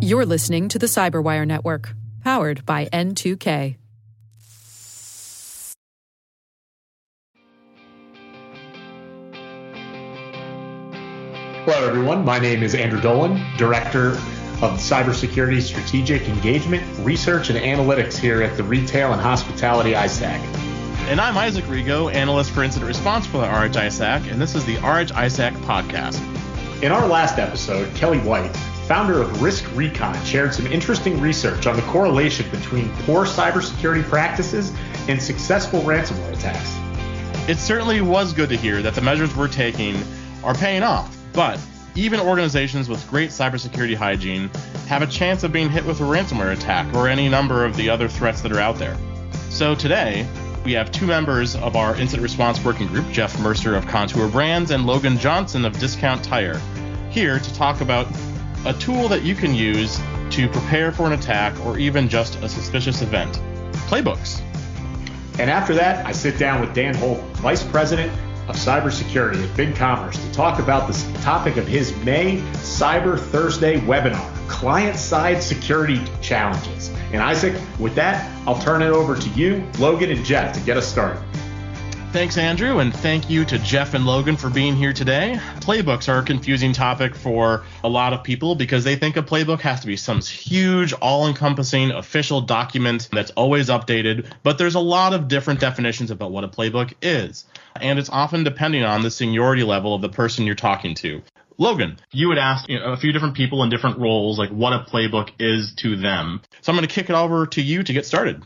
You're listening to the Cyberwire Network, powered by N2K. Hello, everyone. My name is Andrew Dolan, Director of Cybersecurity Strategic Engagement, Research, and Analytics here at the Retail and Hospitality ISAC. And I'm Isaac Rigo, Analyst for Incident Response for the RH ISAC, and this is the RH ISAC podcast. In our last episode, Kelly White, founder of Risk Recon, shared some interesting research on the correlation between poor cybersecurity practices and successful ransomware attacks. It certainly was good to hear that the measures we're taking are paying off, but even organizations with great cybersecurity hygiene have a chance of being hit with a ransomware attack or any number of the other threats that are out there. So today, we have two members of our incident response working group, Jeff Mercer of Kontoor Brands and Logan Johnson of Discount Tire, here to talk about a tool that you can use to prepare for an attack or even just a suspicious event playbooks. And after that, I sit down with Dan Holden, Vice President of Cybersecurity at BigCommerce, to talk about the topic of his May Cyber Thursday webinar Client Side Security Challenges. And Isaac, with that, I'll turn it over to you, Logan, and Jeff to get us started. Thanks, Andrew, and thank you to Jeff and Logan for being here today. Playbooks are a confusing topic for a lot of people because they think a playbook has to be some huge, all encompassing official document that's always updated, but there's a lot of different definitions about what a playbook is. And it's often depending on the seniority level of the person you're talking to. Logan, you would ask you know, a few different people in different roles, like what a playbook is to them. So I'm going to kick it over to you to get started.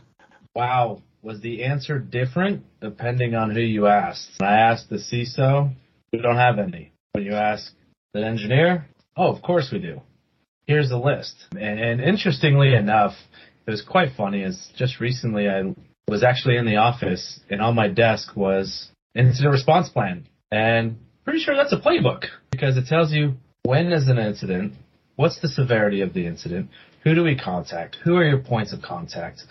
Wow. Was the answer different depending on who you asked? When I asked the CISO, we don't have any. When you ask the engineer, oh, of course we do. Here's the list. And, and interestingly enough, it was quite funny is just recently I was actually in the office and on my desk was incident response plan. And pretty sure that's a playbook because it tells you when is an incident, what's the severity of the incident, who do we contact, who are your points of contact,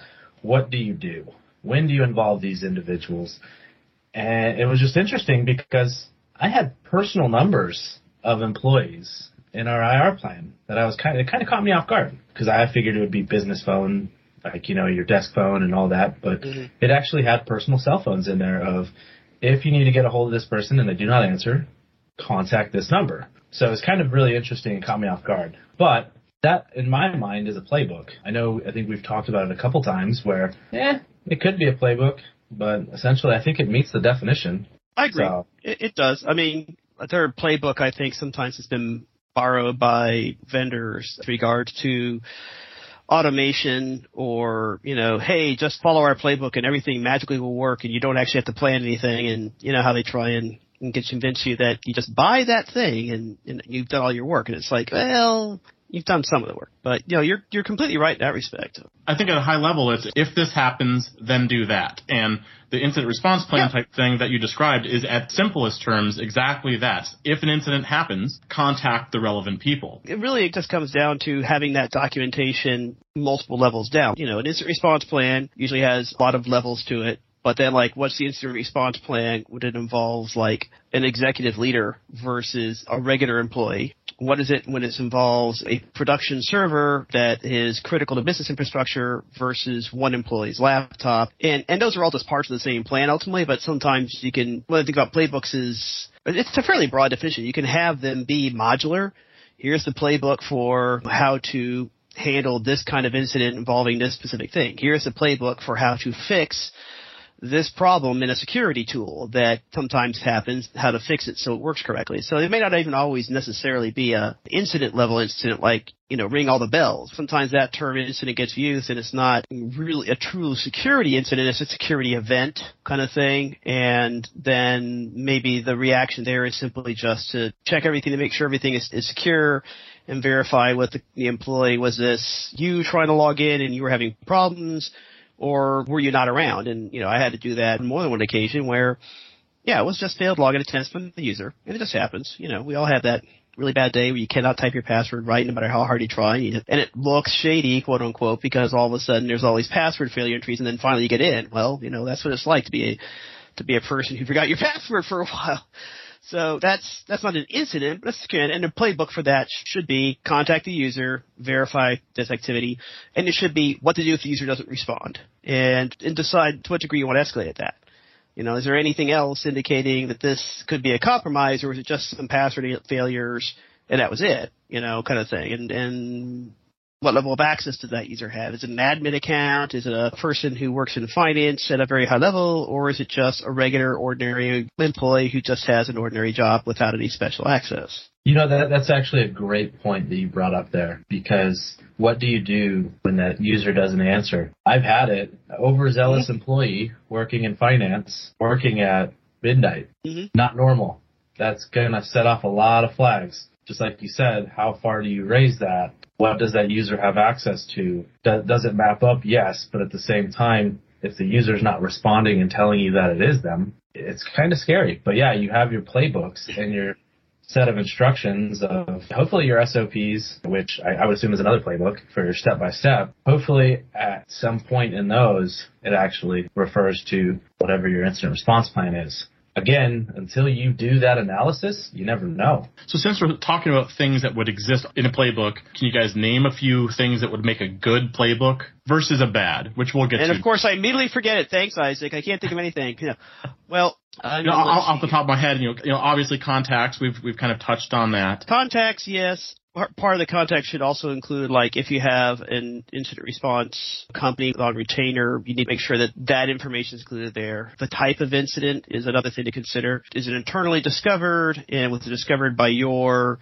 what do you do, when do you involve these individuals, and it was just interesting because I had personal numbers of employees in our IR plan that I was kind of it kind of caught me off guard because I figured it would be business phone, like you know your desk phone and all that, but mm-hmm. it actually had personal cell phones in there of if you need to get a hold of this person and they do not answer, contact this number. So it's kind of really interesting and caught me off guard. But that, in my mind, is a playbook. I know, I think we've talked about it a couple times where, eh, it could be a playbook, but essentially I think it meets the definition. I agree. So. It, it does. I mean, their playbook, I think, sometimes has been borrowed by vendors with regards to automation or, you know, hey, just follow our playbook and everything magically will work and you don't actually have to plan anything and you know how they try and, and get convince you that you just buy that thing and, and you've done all your work and it's like, well, you've done some of the work. But you know, you're you're completely right in that respect. I think at a high level, it's if this happens, then do that. And the incident response plan yeah. type thing that you described is at simplest terms exactly that. If an incident happens, contact the relevant people. It really just comes down to having that documentation multiple levels down. You know, an incident response plan usually has a lot of levels to it. But then, like, what's the incident response plan when it involves, like, an executive leader versus a regular employee? What is it when it involves a production server that is critical to business infrastructure versus one employee's laptop? And, and those are all just parts of the same plan ultimately, but sometimes you can, what I think about playbooks is, it's a fairly broad definition. You can have them be modular. Here's the playbook for how to handle this kind of incident involving this specific thing. Here's the playbook for how to fix this problem in a security tool that sometimes happens, how to fix it so it works correctly. So it may not even always necessarily be a incident level incident like, you know, ring all the bells. Sometimes that term incident gets used and it's not really a true security incident, it's a security event kind of thing. And then maybe the reaction there is simply just to check everything to make sure everything is, is secure and verify with the, the employee. Was this you trying to log in and you were having problems? Or were you not around? And, you know, I had to do that on more than one occasion where, yeah, it was just failed login attempts from the user. And it just happens. You know, we all have that really bad day where you cannot type your password right no matter how hard you try. And it looks shady, quote unquote, because all of a sudden there's all these password failure entries and then finally you get in. Well, you know, that's what it's like to be a, to be a person who forgot your password for a while. So that's that's not an incident, but that's good. And the playbook for that should be contact the user, verify this activity, and it should be what to do if the user doesn't respond, and and decide to what degree you want to escalate that. You know, is there anything else indicating that this could be a compromise, or is it just some password failures and that was it? You know, kind of thing. And and what level of access does that user have? Is it an admin account? Is it a person who works in finance at a very high level? Or is it just a regular, ordinary employee who just has an ordinary job without any special access? You know, that, that's actually a great point that you brought up there because what do you do when that user doesn't answer? I've had it. Overzealous mm-hmm. employee working in finance, working at midnight. Mm-hmm. Not normal. That's going to set off a lot of flags just like you said, how far do you raise that? What does that user have access to? Does it map up? Yes, but at the same time, if the user's not responding and telling you that it is them, it's kind of scary. But yeah, you have your playbooks and your set of instructions of hopefully your SOPs, which I, I would assume is another playbook for your step by step. Hopefully at some point in those, it actually refers to whatever your incident response plan is again, until you do that analysis, you never know. So since we're talking about things that would exist in a playbook, can you guys name a few things that would make a good playbook versus a bad, which we'll get and to. And of course, I immediately forget it. Thanks, Isaac. I can't think of anything. Yeah. Well, uh, you know, off the top of my head, you know, you know, obviously contacts. We've we've kind of touched on that. Contacts, yes part of the context should also include like if you have an incident response company on retainer, you need to make sure that that information is included there. The type of incident is another thing to consider. Is it internally discovered and was it discovered by your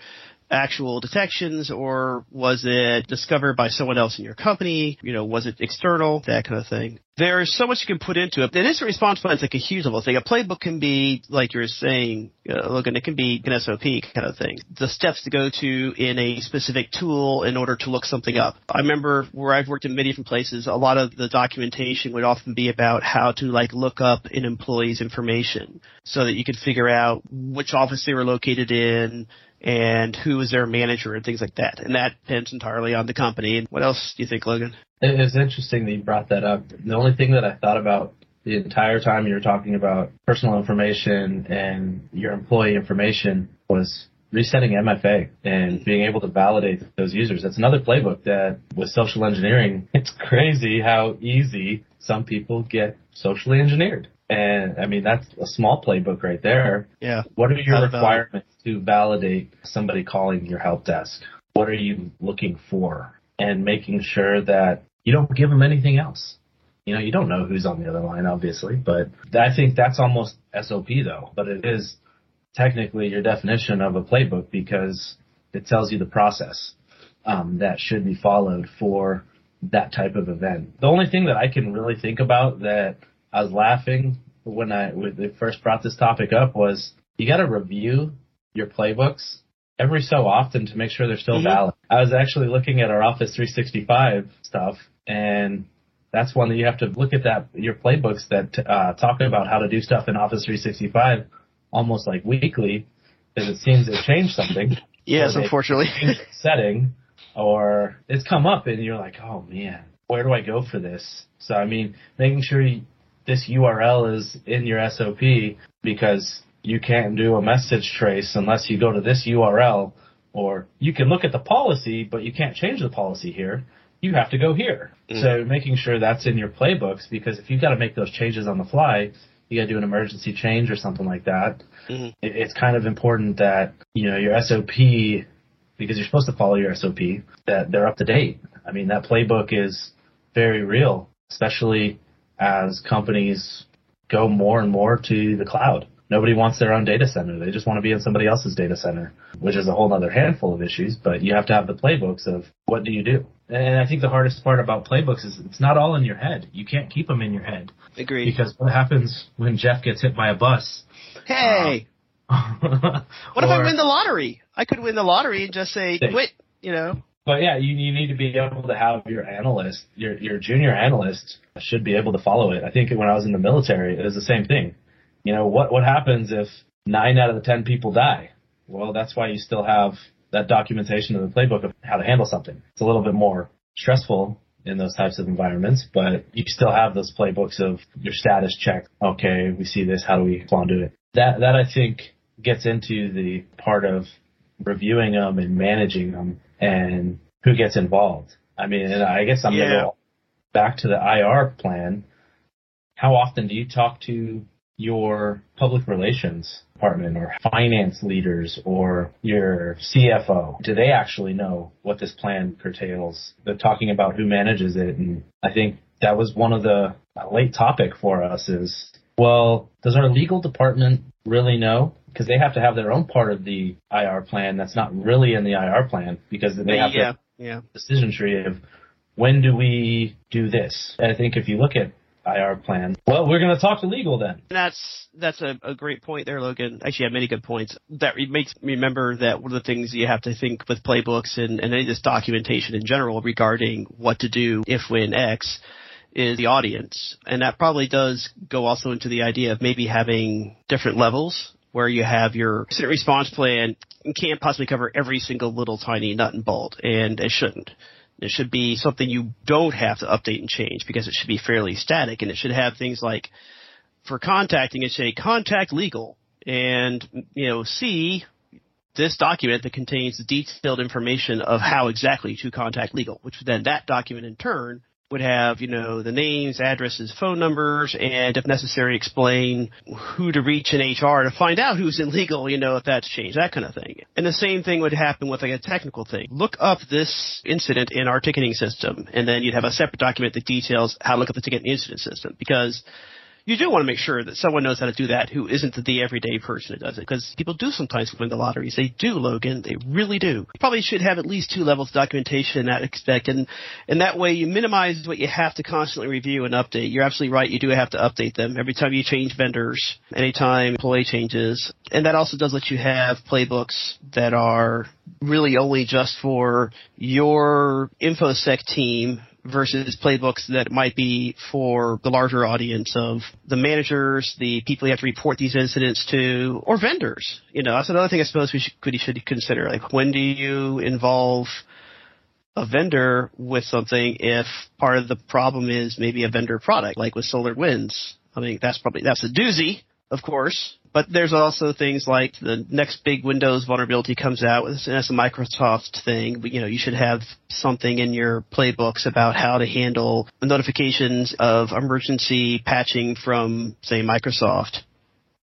actual detections or was it discovered by someone else in your company? You know, was it external? That kind of thing. There's so much you can put into it. An incident response plan is like a huge level thing. A playbook can be, like you're saying, uh, Logan, it can be an SOP kind of thing. The steps to go to in a specific tool in order to look something up. I remember where I've worked in many different places, a lot of the documentation would often be about how to like look up an employee's information so that you could figure out which office they were located in, and who is their manager and things like that. And that depends entirely on the company. And What else do you think, Logan? It's interesting that you brought that up. The only thing that I thought about the entire time you were talking about personal information and your employee information was resetting MFA and being able to validate those users. That's another playbook that with social engineering, it's crazy how easy some people get socially engineered. And I mean, that's a small playbook right there. Yeah. What are your requirements to validate somebody calling your help desk? What are you looking for? And making sure that you don't give them anything else. You know, you don't know who's on the other line, obviously, but I think that's almost SOP though, but it is technically your definition of a playbook because it tells you the process um, that should be followed for that type of event. The only thing that I can really think about that I was laughing when I when they first brought this topic up was you got to review your playbooks every so often to make sure they're still mm-hmm. valid. I was actually looking at our Office 365 stuff, and that's one that you have to look at that your playbooks that uh, talk about how to do stuff in Office 365 almost like weekly, because it seems to change something. yes, unfortunately. setting, or it's come up, and you're like, oh man, where do I go for this? So I mean, making sure you, this URL is in your SOP because you can't do a message trace unless you go to this URL or you can look at the policy, but you can't change the policy here. You have to go here. Mm. So making sure that's in your playbooks because if you've got to make those changes on the fly, you got to do an emergency change or something like that. Mm-hmm. It, it's kind of important that, you know, your SOP, because you're supposed to follow your SOP, that they're up to date. I mean, that playbook is very real, especially as companies go more and more to the cloud. Nobody wants their own data center. They just want to be in somebody else's data center, which is a whole other handful of issues, but you have to have the playbooks of what do you do? And I think the hardest part about playbooks is it's not all in your head. You can't keep them in your head. Agreed. Because what happens when Jeff gets hit by a bus? Hey! Uh, what if I win the lottery? I could win the lottery and just say, quit, you know. But yeah, you, you need to be able to have your analyst, your your junior analyst should be able to follow it. I think when I was in the military, it was the same thing. You know, what what happens if nine out of the ten people die? Well, that's why you still have that documentation in the playbook of how to handle something. It's a little bit more stressful in those types of environments, but you still have those playbooks of your status check. Okay, we see this. How do we respond to it? That that I think gets into the part of reviewing them and managing them and who gets involved. I mean, and I guess I'm Yeah. gonna go back to the IR plan. How often do you talk to your public relations department or finance leaders or your CFO? Do they actually know what this plan curtails? They're talking about who manages it. And I think that was one of the late topic for us is, well, does our legal department really know? Because they have to have their own part of the IR plan that's not really in the IR plan because they have yeah, to yeah. decision tree of when do we do this? And I think if you look at IR plan, well, we're going to talk to legal then. That's that's a, a great point there, Logan. Actually, you have many good points. That makes me remember that one of the things you have to think with playbooks and, and any of this documentation in general regarding what to do if when X is the audience, and that probably does go also into the idea of maybe having different levels where you have your incident response plan. Can't possibly cover every single little tiny nut and bolt, and it shouldn't. It should be something you don't have to update and change because it should be fairly static. And it should have things like for contacting it should say contact legal and you know see this document that contains detailed information of how exactly to contact legal, which then that document in turn would have, you know, the names, addresses, phone numbers, and if necessary, explain who to reach in HR to find out who's illegal, you know, if that's changed, that kind of thing. And the same thing would happen with like a technical thing. Look up this incident in our ticketing system, and then you'd have a separate document that details how to look up the ticketing incident system because you do want to make sure that someone knows how to do that who isn't the everyday person who does it. Because people do sometimes win the lotteries. They do, Logan. They really do. You probably should have at least two levels of documentation in that respect. And, and that way you minimize what you have to constantly review and update. You're absolutely right. You do have to update them every time you change vendors, anytime employee changes. And that also does let you have playbooks that are really only just for your InfoSec team versus playbooks that might be for the larger audience of the managers, the people you have to report these incidents to, or vendors. You know, that's another thing I suppose we should, we should consider. Like, when do you involve a vendor with something if part of the problem is maybe a vendor product, like with SolarWinds? I mean, that's probably, that's a doozy, of course. But there's also things like the next big Windows vulnerability comes out, and that's a Microsoft thing. But, you know, you should have something in your playbooks about how to handle notifications of emergency patching from, say, Microsoft,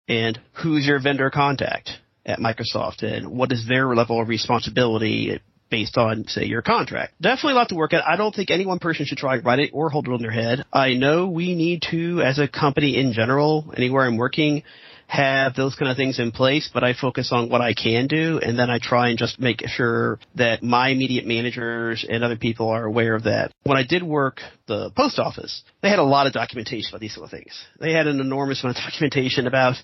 and who's your vendor contact at Microsoft, and what is their level of responsibility based on, say, your contract. Definitely a lot to work at. I don't think any one person should try to write it or hold it on their head. I know we need to, as a company in general, anywhere I'm working, have those kind of things in place, but I focus on what I can do, and then I try and just make sure that my immediate managers and other people are aware of that. When I did work the post office, they had a lot of documentation about these sort of things. They had an enormous amount of documentation about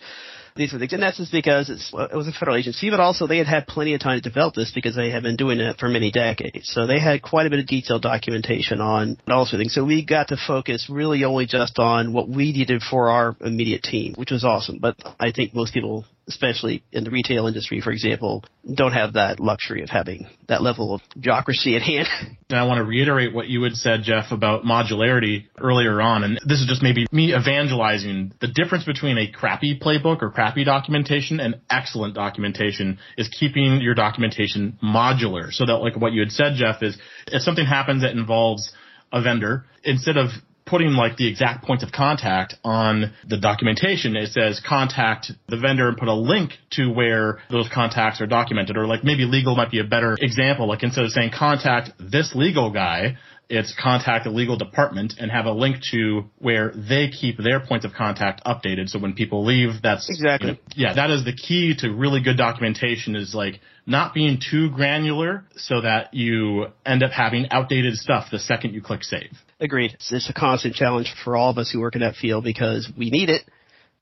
these things, and that's just because it was a federal agency, but also they had had plenty of time to develop this because they had been doing it for many decades. So they had quite a bit of detailed documentation on all sorts of things. So we got to focus really only just on what we needed for our immediate team, which was awesome. But I think most people, especially in the retail industry, for example, don't have that luxury of having that level of bureaucracy at hand. And I want to reiterate what you had said, Jeff, about modularity earlier on. And this is just maybe me evangelizing. The difference between a crappy playbook or crappy documentation and excellent documentation is keeping your documentation modular. So that like what you had said, Jeff, is if something happens that involves a vendor, instead of putting like the exact points of contact on the documentation. It says contact the vendor and put a link to where those contacts are documented. Or like maybe legal might be a better example. Like instead of saying contact this legal guy, it's contact the legal department and have a link to where they keep their points of contact updated. So when people leave, that's Exactly. you know, yeah, that is the key to really good documentation is like not being too granular so that you end up having outdated stuff the second you click save. Agreed. It's, it's a constant challenge for all of us who work in that field because we need it,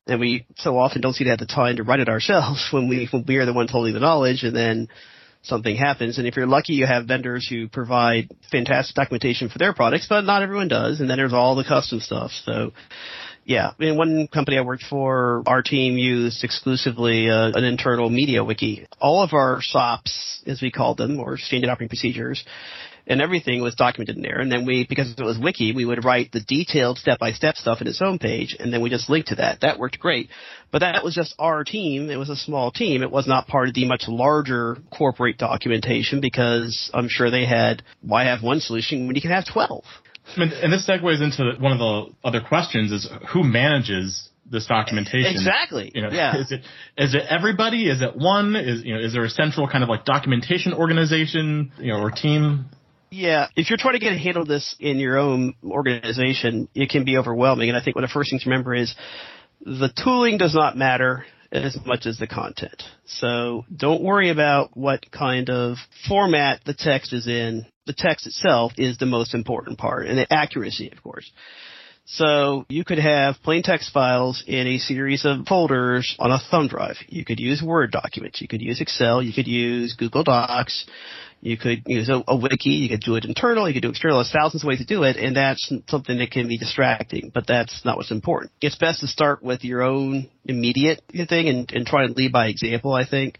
and we so often don't seem to have the time to write it ourselves when we when we are the ones holding the knowledge, and then something happens. And if you're lucky, you have vendors who provide fantastic documentation for their products, but not everyone does. And then there's all the custom stuff. So Yeah, in one company I worked for, our team used exclusively uh, an internal MediaWiki. All of our SOPs, as we called them, or standard operating procedures, and everything was documented in there. And then we, because it was wiki, we would write the detailed step-by-step stuff in its own page, and then we just linked to that. That worked great. But that was just our team. It was a small team. It was not part of the much larger corporate documentation because I'm sure they had, why have one solution when you can have 12? I and this segues into one of the other questions: is who manages this documentation? Exactly. You know, yeah. Is it is it everybody? Is it one? Is you know is there a central kind of like documentation organization you know or team? Yeah, if you're trying to get a handle this in your own organization, it can be overwhelming. And I think one of the first things to remember is the tooling does not matter as much as the content. So don't worry about what kind of format the text is in. The text itself is the most important part, and the accuracy, of course. So you could have plain text files in a series of folders on a thumb drive. You could use Word documents. You could use Excel. You could use Google Docs. You could use a, a, wiki. You could do it internal. You could do external. There's thousands of ways to do it, and that's something that can be distracting. But that's not what's important. It's best to start with your own immediate thing and, and try and lead by example. I think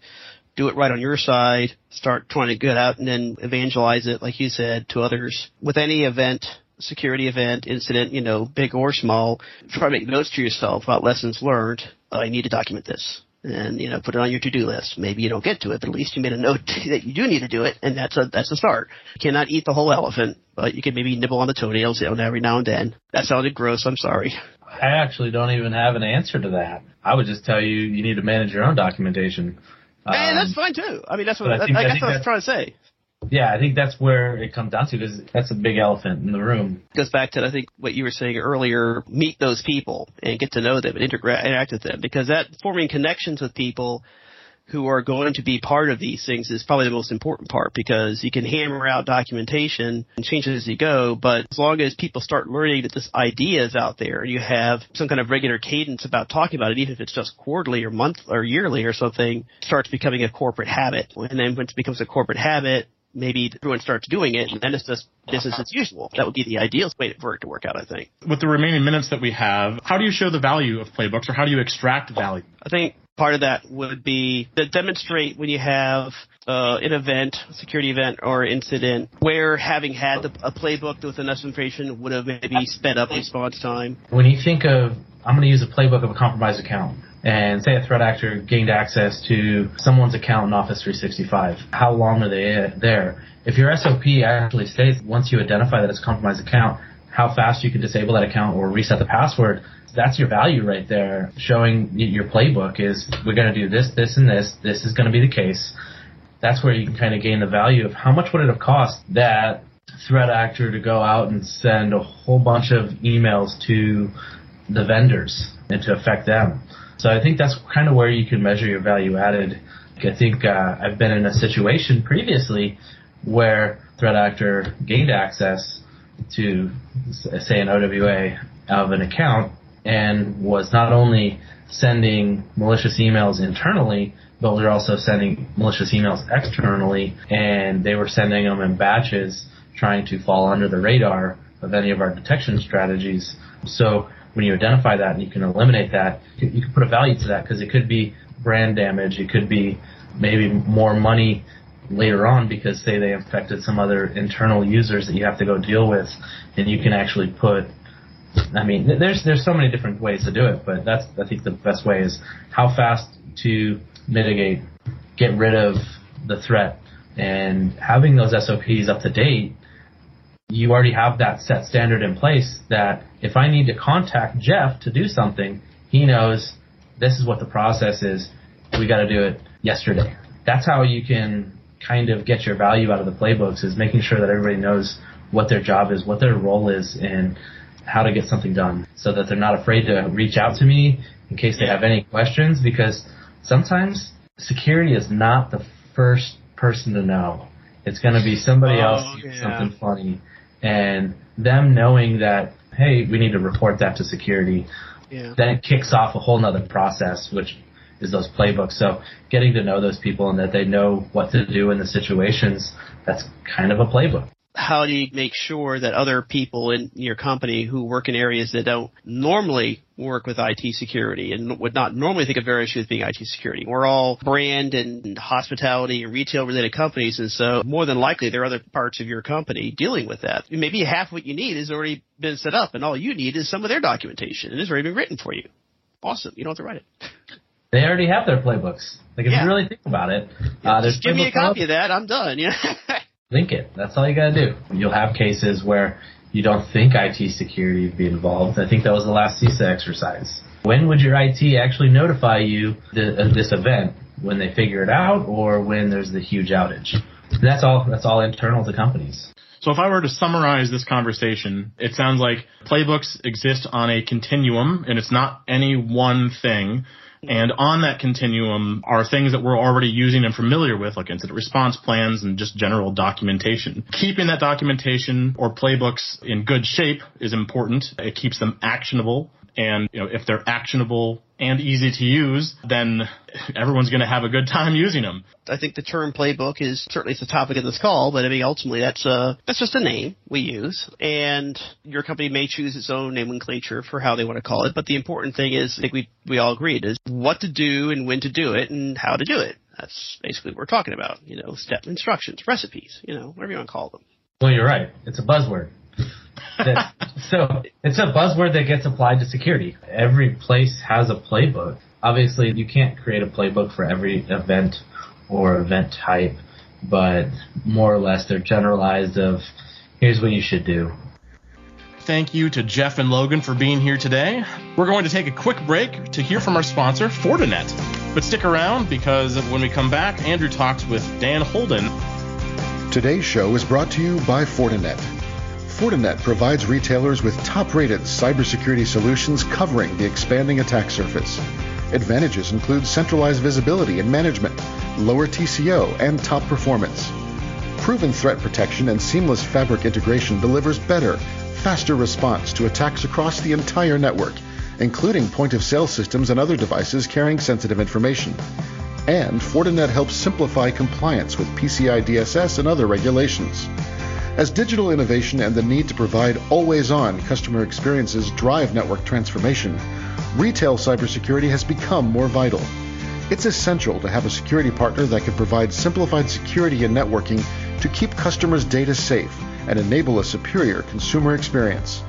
do it right on your side. Start trying to get out and then evangelize it, like you said, to others. With any event, security event, incident, you know, big or small, try to make notes to yourself about lessons learned. I need to document this and you know put it on your to-do list. Maybe you don't get to it, but at least you made a note that you do need to do it, and that's a that's a start. You cannot eat the whole elephant, but you can maybe nibble on the toenails every now and then. That sounded gross. I'm sorry. I actually don't even have an answer to that. I would just tell you you need to manage your own documentation. Um, and that's fine too. I mean, that's what I, think, I, I, I, I was trying to say. Yeah, I think that's where it comes down to because that's a big elephant in the room. Goes back to I think what you were saying earlier. Meet those people and get to know them and integrate, interact with them because that forming connections with people who are going to be part of these things is probably the most important part because you can hammer out documentation and change it as you go, but as long as people start learning that this idea is out there and you have some kind of regular cadence about talking about it, even if it's just quarterly or month or yearly or something, starts becoming a corporate habit. And then when it becomes a corporate habit, maybe everyone starts doing it, and then it's just business as usual. That would be the ideal way for it to work out, I think. With the remaining minutes that we have, how do you show the value of playbooks, or how do you extract value? I think part of that would be to demonstrate when you have uh, an event, security event or incident, where having had the, a playbook with enough information would have maybe sped up response time. When you think of, I'm going to use a playbook of a compromised account and say a threat actor gained access to someone's account in Office 365, how long are they eh, there? If your SOP actually states once you identify that it's a compromised account, how fast you can disable that account or reset the password, that's your value right there. Showing your playbook is we're going to do this, this, and this. This is going to be the case. That's where you can kind of gain the value of how much would it have cost that threat actor to go out and send a whole bunch of emails to the vendors and to affect them. So I think that's kind of where you can measure your value added. I think uh, I've been in a situation previously where threat actor gained access to, say, an OWA of an account and was not only sending malicious emails internally, but was also sending malicious emails externally, and they were sending them in batches, trying to fall under the radar of any of our detection strategies. So when you identify that and you can eliminate that, you can put a value to that because it could be brand damage, it could be maybe more money later on because say they infected some other internal users that you have to go deal with, and you can actually put. I mean, there's there's so many different ways to do it, but that's I think the best way is how fast to mitigate, get rid of the threat, and having those SOPs up to date you already have that set standard in place that if I need to contact Jeff to do something, he knows this is what the process is. We got to do it yesterday. That's how you can kind of get your value out of the playbooks is making sure that everybody knows what their job is, what their role is, and how to get something done so that they're not afraid to reach out to me in case they have any questions because sometimes security is not the first person to know. It's going to be somebody oh, else yeah. something funny and them knowing that hey, we need to report that to security. Yeah. Then it kicks off a whole nother process, which is those playbooks. So getting to know those people and that they know what to do in the situations, that's kind of a playbook. How do you make sure that other people in your company who work in areas that don't normally work with IT security and would not normally think of Verisure as being IT security. We're all brand and hospitality and retail related companies, and so more than likely there are other parts of your company dealing with that. Maybe half what you need has already been set up, and all you need is some of their documentation, and it's already been written for you. Awesome. You don't have to write it. They already have their playbooks. Like if Yeah. you really think about it, uh, Just give me a copy of that. I'm done. Yeah. link it. That's all you gotta do. You'll have cases where you don't think IT security would be involved. I think that was the last CISA exercise. When would your IT actually notify you of this event? When they figure it out, or when there's the huge outage? That's all. That's all internal to companies. So if I were to summarize this conversation, it sounds like playbooks exist on a continuum and it's not any one thing. And on that continuum are things that we're already using and familiar with, like incident response plans and just general documentation. Keeping that documentation or playbooks in good shape is important. It keeps them actionable. And you know, if they're actionable and easy to use, then everyone's going to have a good time using them. I think the term playbook is certainly it's the topic of this call, but I mean ultimately that's uh that's just a name we use, and your company may choose its own nomenclature for how they want to call it. But the important thing is, I think we we all agreed is what to do and when to do it and how to do it. That's basically what we're talking about. You know, step instructions, recipes, you know, whatever you want to call them. Well, you're right. It's a buzzword. That- so it's a buzzword that gets applied to security. Every place has a playbook. Obviously, you can't create a playbook for every event or event type, but more or less they're generalized of here's what you should do. Thank you to Jeff and Logan for being here today. We're going to take a quick break to hear from our sponsor, Fortinet. But stick around because when we come back, Andrew talks with Dan Holden. Today's show is brought to you by Fortinet. Fortinet provides retailers with top-rated cybersecurity solutions covering the expanding attack surface. Advantages include centralized visibility and management, lower TCO, and top performance. Proven threat protection and seamless fabric integration delivers better, faster response to attacks across the entire network, including point-of-sale systems and other devices carrying sensitive information. And Fortinet helps simplify compliance with PCI DSS and other regulations. As digital innovation and the need to provide always on customer experiences drive network transformation, retail cybersecurity has become more vital. It's essential to have a security partner that can provide simplified security and networking to keep customers' data safe and enable a superior consumer experience.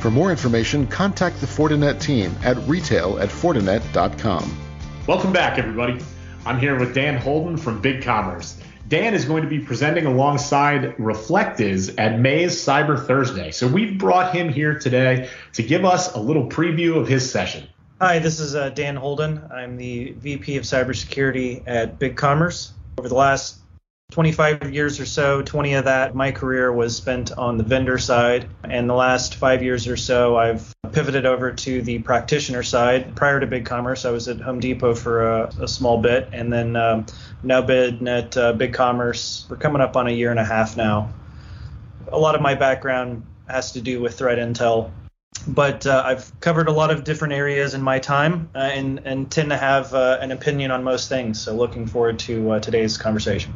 For more information, contact the Fortinet team at retail at fortinet.com. Welcome back, everybody. I'm here with Dan Holden from BigCommerce. Dan is going to be presenting alongside Reflectiz at May's Cyber Thursday. So we've brought him here today to give us a little preview of his session. Hi, this is uh, Dan Holden. I'm the VP of Cybersecurity at BigCommerce. Over the last 25 years or so, 20 of that, my career was spent on the vendor side. And the last five years or so, I've pivoted over to the practitioner side. Prior to BigCommerce, I was at Home Depot for a, a small bit, and then um, now been at uh, BigCommerce. We're coming up on a year and a half now. A lot of my background has to do with threat intel but uh, I've covered a lot of different areas in my time uh, and, and tend to have uh, an opinion on most things. So looking forward to uh, today's conversation.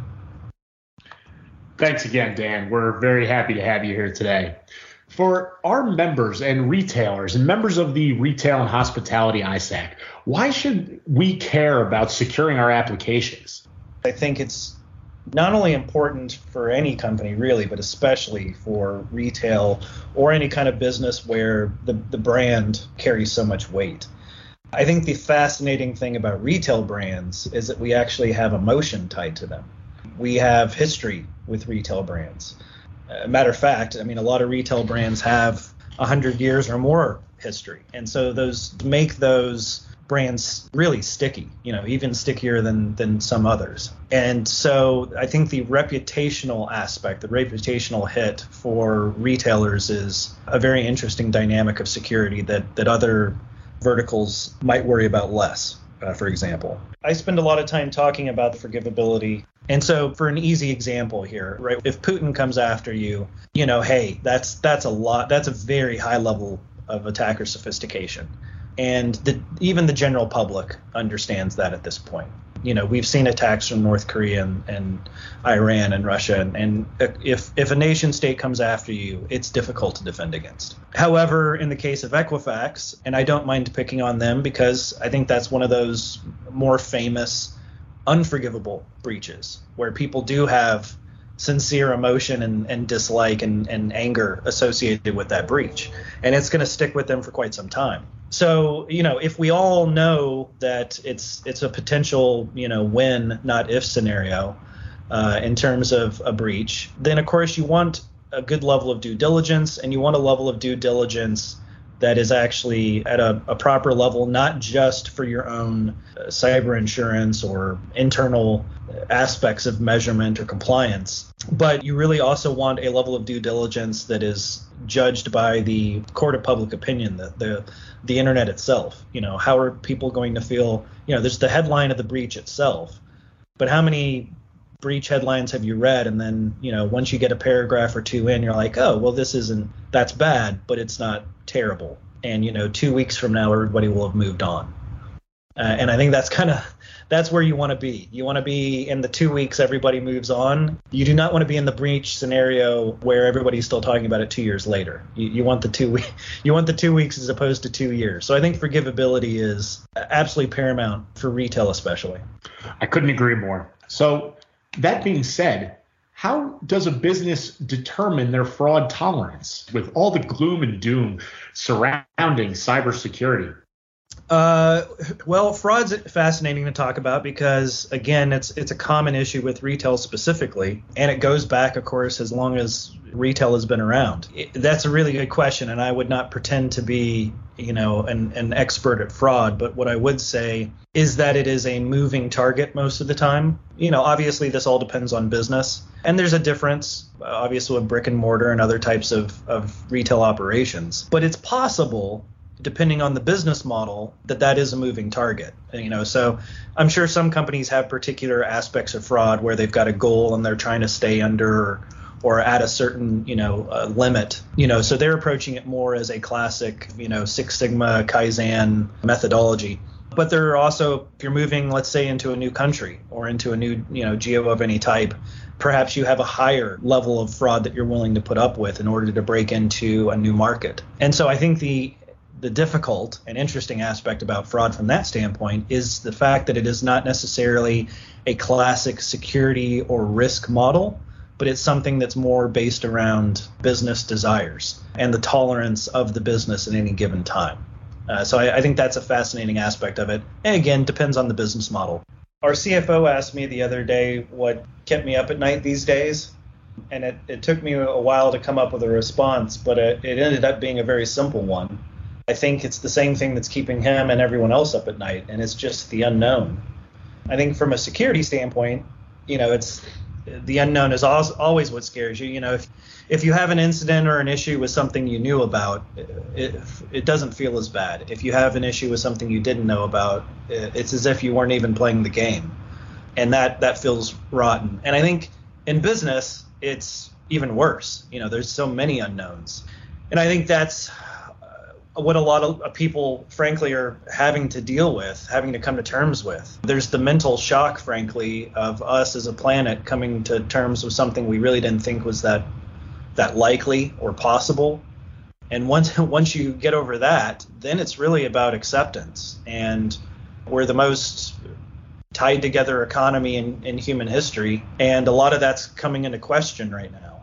Thanks again, Dan. We're very happy to have you here today. For our members and retailers and members of the retail and hospitality ISAC, why should we care about securing our applications? I think it's not only important for any company really, but especially for retail or any kind of business where the, the brand carries so much weight. I think the fascinating thing about retail brands is that we actually have emotion tied to them. We have history with retail brands. Uh, matter of fact, I mean, a lot of retail brands have 100 years or more history. And so those make those brands really sticky, you know, even stickier than than some others. And so I think the reputational aspect, the reputational hit for retailers is a very interesting dynamic of security that that other verticals might worry about less. Uh, for example, I spend a lot of time talking about the forgivability. And so for an easy example here, right, if Putin comes after you, you know, hey, that's that's a lot that's a very high level of attacker sophistication and the, even the general public understands that at this point. You know, we've seen attacks from North Korea and, and Iran and Russia, and, and if if a nation state comes after you, it's difficult to defend against. However, in the case of Equifax, and I don't mind picking on them because I think that's one of those more famous, unforgivable breaches where people do have sincere emotion and, and dislike and, and anger associated with that breach, and it's going to stick with them for quite some time. So you know if we all know that it's it's a potential you know win not if scenario uh, in terms of a breach then of course you want a good level of due diligence and you want a level of due diligence that is actually at a, a proper level not just for your own uh, cyber insurance or internal aspects of measurement or compliance but you really also want a level of due diligence that is judged by the court of public opinion the the the internet itself. You know, how are people going to feel? You know, there's the headline of the breach itself, but how many breach headlines have you read? And then, you know, once you get a paragraph or two in, you're like, oh, well, this isn't that's bad, but it's not terrible. And you know, two weeks from now, everybody will have moved on. Uh, and I think that's kind of that's where you want to be. You want to be in the two weeks everybody moves on. You do not want to be in the breach scenario where everybody's still talking about it two years later. You, you want the two you want the two weeks as opposed to two years. So I think forgivability is absolutely paramount for retail, especially. I couldn't agree more. So that being said, how does a business determine their fraud tolerance with all the gloom and doom surrounding cybersecurity? Uh, well, fraud's fascinating to talk about because again, it's it's a common issue with retail specifically, and it goes back, of course, as long as retail has been around. It, that's a really good question, and I would not pretend to be, you know, an, an expert at fraud, but what I would say is that it is a moving target most of the time. You know, obviously this all depends on business, and there's a difference, obviously, with brick and mortar and other types of, of retail operations. But it's possible depending on the business model that that is a moving target you know? So i'm sure some companies have particular aspects of fraud where they've got a goal and they're trying to stay under or at a certain you know uh, limit you know? So they're approaching it more as a classic you know six sigma kaizen methodology. But there are also if you're moving let's say into a new country or into a new you know geo of any type perhaps you have a higher level of fraud that you're willing to put up with in order to break into a new market. And so i think the the difficult and interesting aspect about fraud from that standpoint is the fact that it is not necessarily a classic security or risk model, but it's something that's more based around business desires and the tolerance of the business at any given time. Uh, so I, I think that's a fascinating aspect of it. And again, depends on the business model. Our CFO asked me the other day what kept me up at night these days. And it, it took me a while to come up with a response, but it, it ended up being a very simple one I think it's the same thing that's keeping him and everyone else up at night, and it's just the unknown. I think from a security standpoint, you know, it's the unknown is always what scares you. You know, if if you have an incident or an issue with something you knew about, it, it doesn't feel as bad. If you have an issue with something you didn't know about, it's as if you weren't even playing the game, and that that feels rotten. And I think in business, it's even worse. You know, there's so many unknowns, and I think that's what a lot of people, frankly, are having to deal with, having to come to terms with. There's the mental shock, frankly, of us as a planet coming to terms with something we really didn't think was that that likely or possible. And once once you get over that, then it's really about acceptance. And we're the most tied together economy in, in human history, and a lot of that's coming into question right now.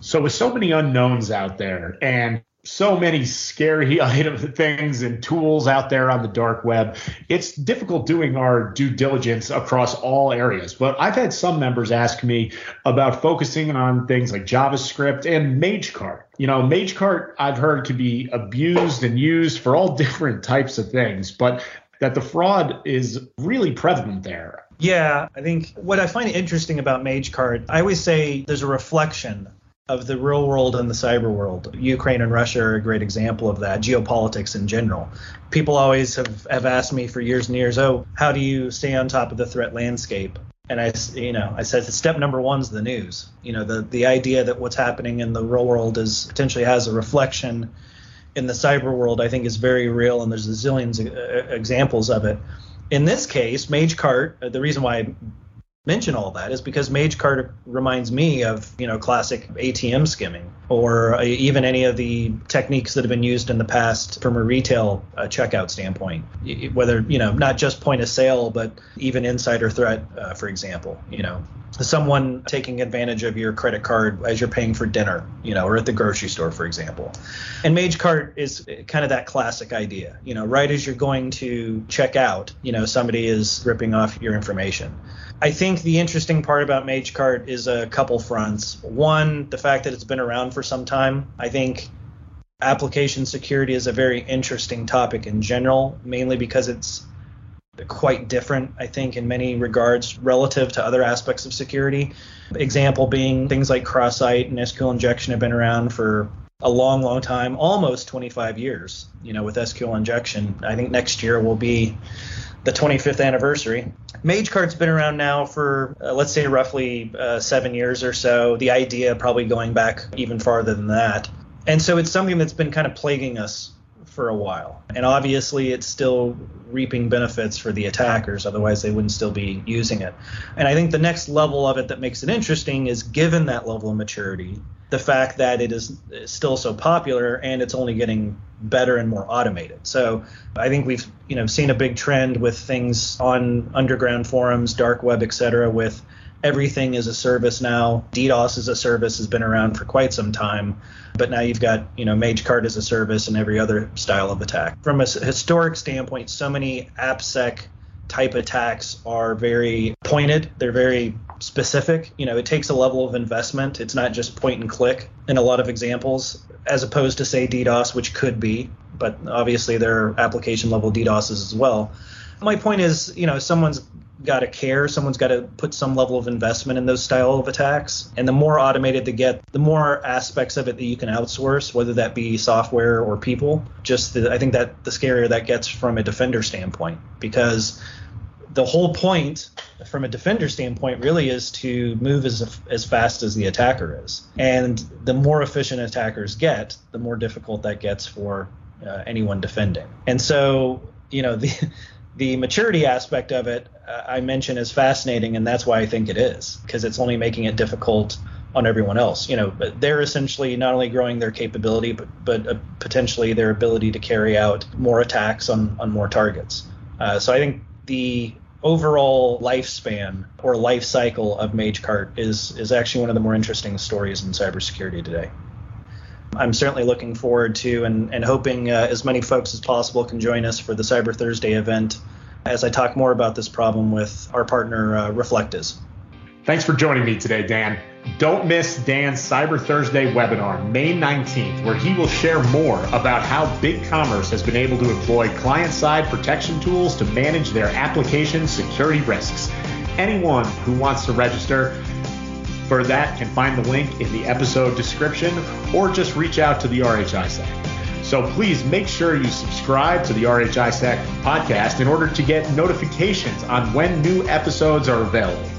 So with so many unknowns out there, and so many scary item things and tools out there on the dark web. It's difficult doing our due diligence across all areas. But I've had some members ask me about focusing on things like JavaScript and MageCart. You know, MageCart I've heard can be abused and used for all different types of things, but that the fraud is really prevalent there. Yeah, I think what I find interesting about MageCart, I always say there's a reflection of the real world and the cyber world. Ukraine and Russia are a great example of that, geopolitics in general. People always have, have asked me for years and years, oh, how do you stay on top of the threat landscape? And I, you know, I said step number one is the news. You know, the the idea that what's happening in the real world is potentially has a reflection in the cyber world. I think is very real, and there's a zillions of examples of it. in this case, MageCart, uh, the reason why I mention all that is because MageCart reminds me of you know classic ATM skimming or uh, even any of the techniques that have been used in the past from a retail uh, checkout standpoint. Whether you know not just point of sale but even insider threat uh, for example you know. Someone taking advantage of your credit card as you're paying for dinner you know or at the grocery store for example. And MageCart is kind of that classic idea you know right as you're going to check out you know somebody is ripping off your information I think the interesting part about MageCart is a couple fronts. One, the fact that it's been around for some time. I think application security is a very interesting topic in general, mainly because it's quite different, I think, in many regards relative to other aspects of security. Example being things like cross-site and SQL injection have been around for a long, long time, almost 25 years. You know, with SQL injection, I think next year will be the 25th anniversary. MageCart's been around now for, uh, let's say, roughly uh, seven years or so. The idea probably going back even farther than that. And so it's something that's been kind of plaguing us for a while. And obviously, it's still reaping benefits for the attackers, otherwise, they wouldn't still be using it. And I think the next level of it that makes it interesting is given that level of maturity, the fact that it is still so popular and it's only getting better and more automated. So I think we've you know seen a big trend with things on underground forums, dark web, etc. With everything as a service now. DDoS as a service has been around for quite some time, but now you've got you know MageCart as a service and every other style of attack. From a historic standpoint, so many AppSec type attacks are very pointed. They're very specific. You know, it takes a level of investment. It's not just point and click in a lot of examples, as opposed to say DDoS, which could be, but obviously there are application level DDoSs as well. My point is, you know, someone's got to care. Someone's got to put some level of investment in those style of attacks. And the more automated they get, the more aspects of it that you can outsource, whether that be software or people. Just the, I think that the scarier that gets from a defender standpoint, because the whole point from a defender standpoint really is to move as as fast as the attacker is. And the more efficient attackers get the more difficult that gets for uh, anyone defending. And so you know the the maturity aspect of it uh, i mentioned is fascinating and that's why i think it is because it's only making it difficult on everyone else. You know they're essentially not only growing their capability but but uh, potentially their ability to carry out more attacks on on more targets. Uh, so i think the overall lifespan or life cycle of MageCart is is actually one of the more interesting stories in cybersecurity today. I'm certainly looking forward to and, and hoping uh, as many folks as possible can join us for the Cyber Thursday event as I talk more about this problem with our partner uh, Reflectiz. Thanks for joining me today, Dan. Don't miss Dan's Cyber Thursday webinar, May 19th, where he will share more about how BigCommerce has been able to employ client side protection tools to manage their application security risks. Anyone who wants to register for that can find the link in the episode description or just reach out to the RH-ISAC. So please make sure you subscribe to the RH-ISAC podcast in order to get notifications on when new episodes are available.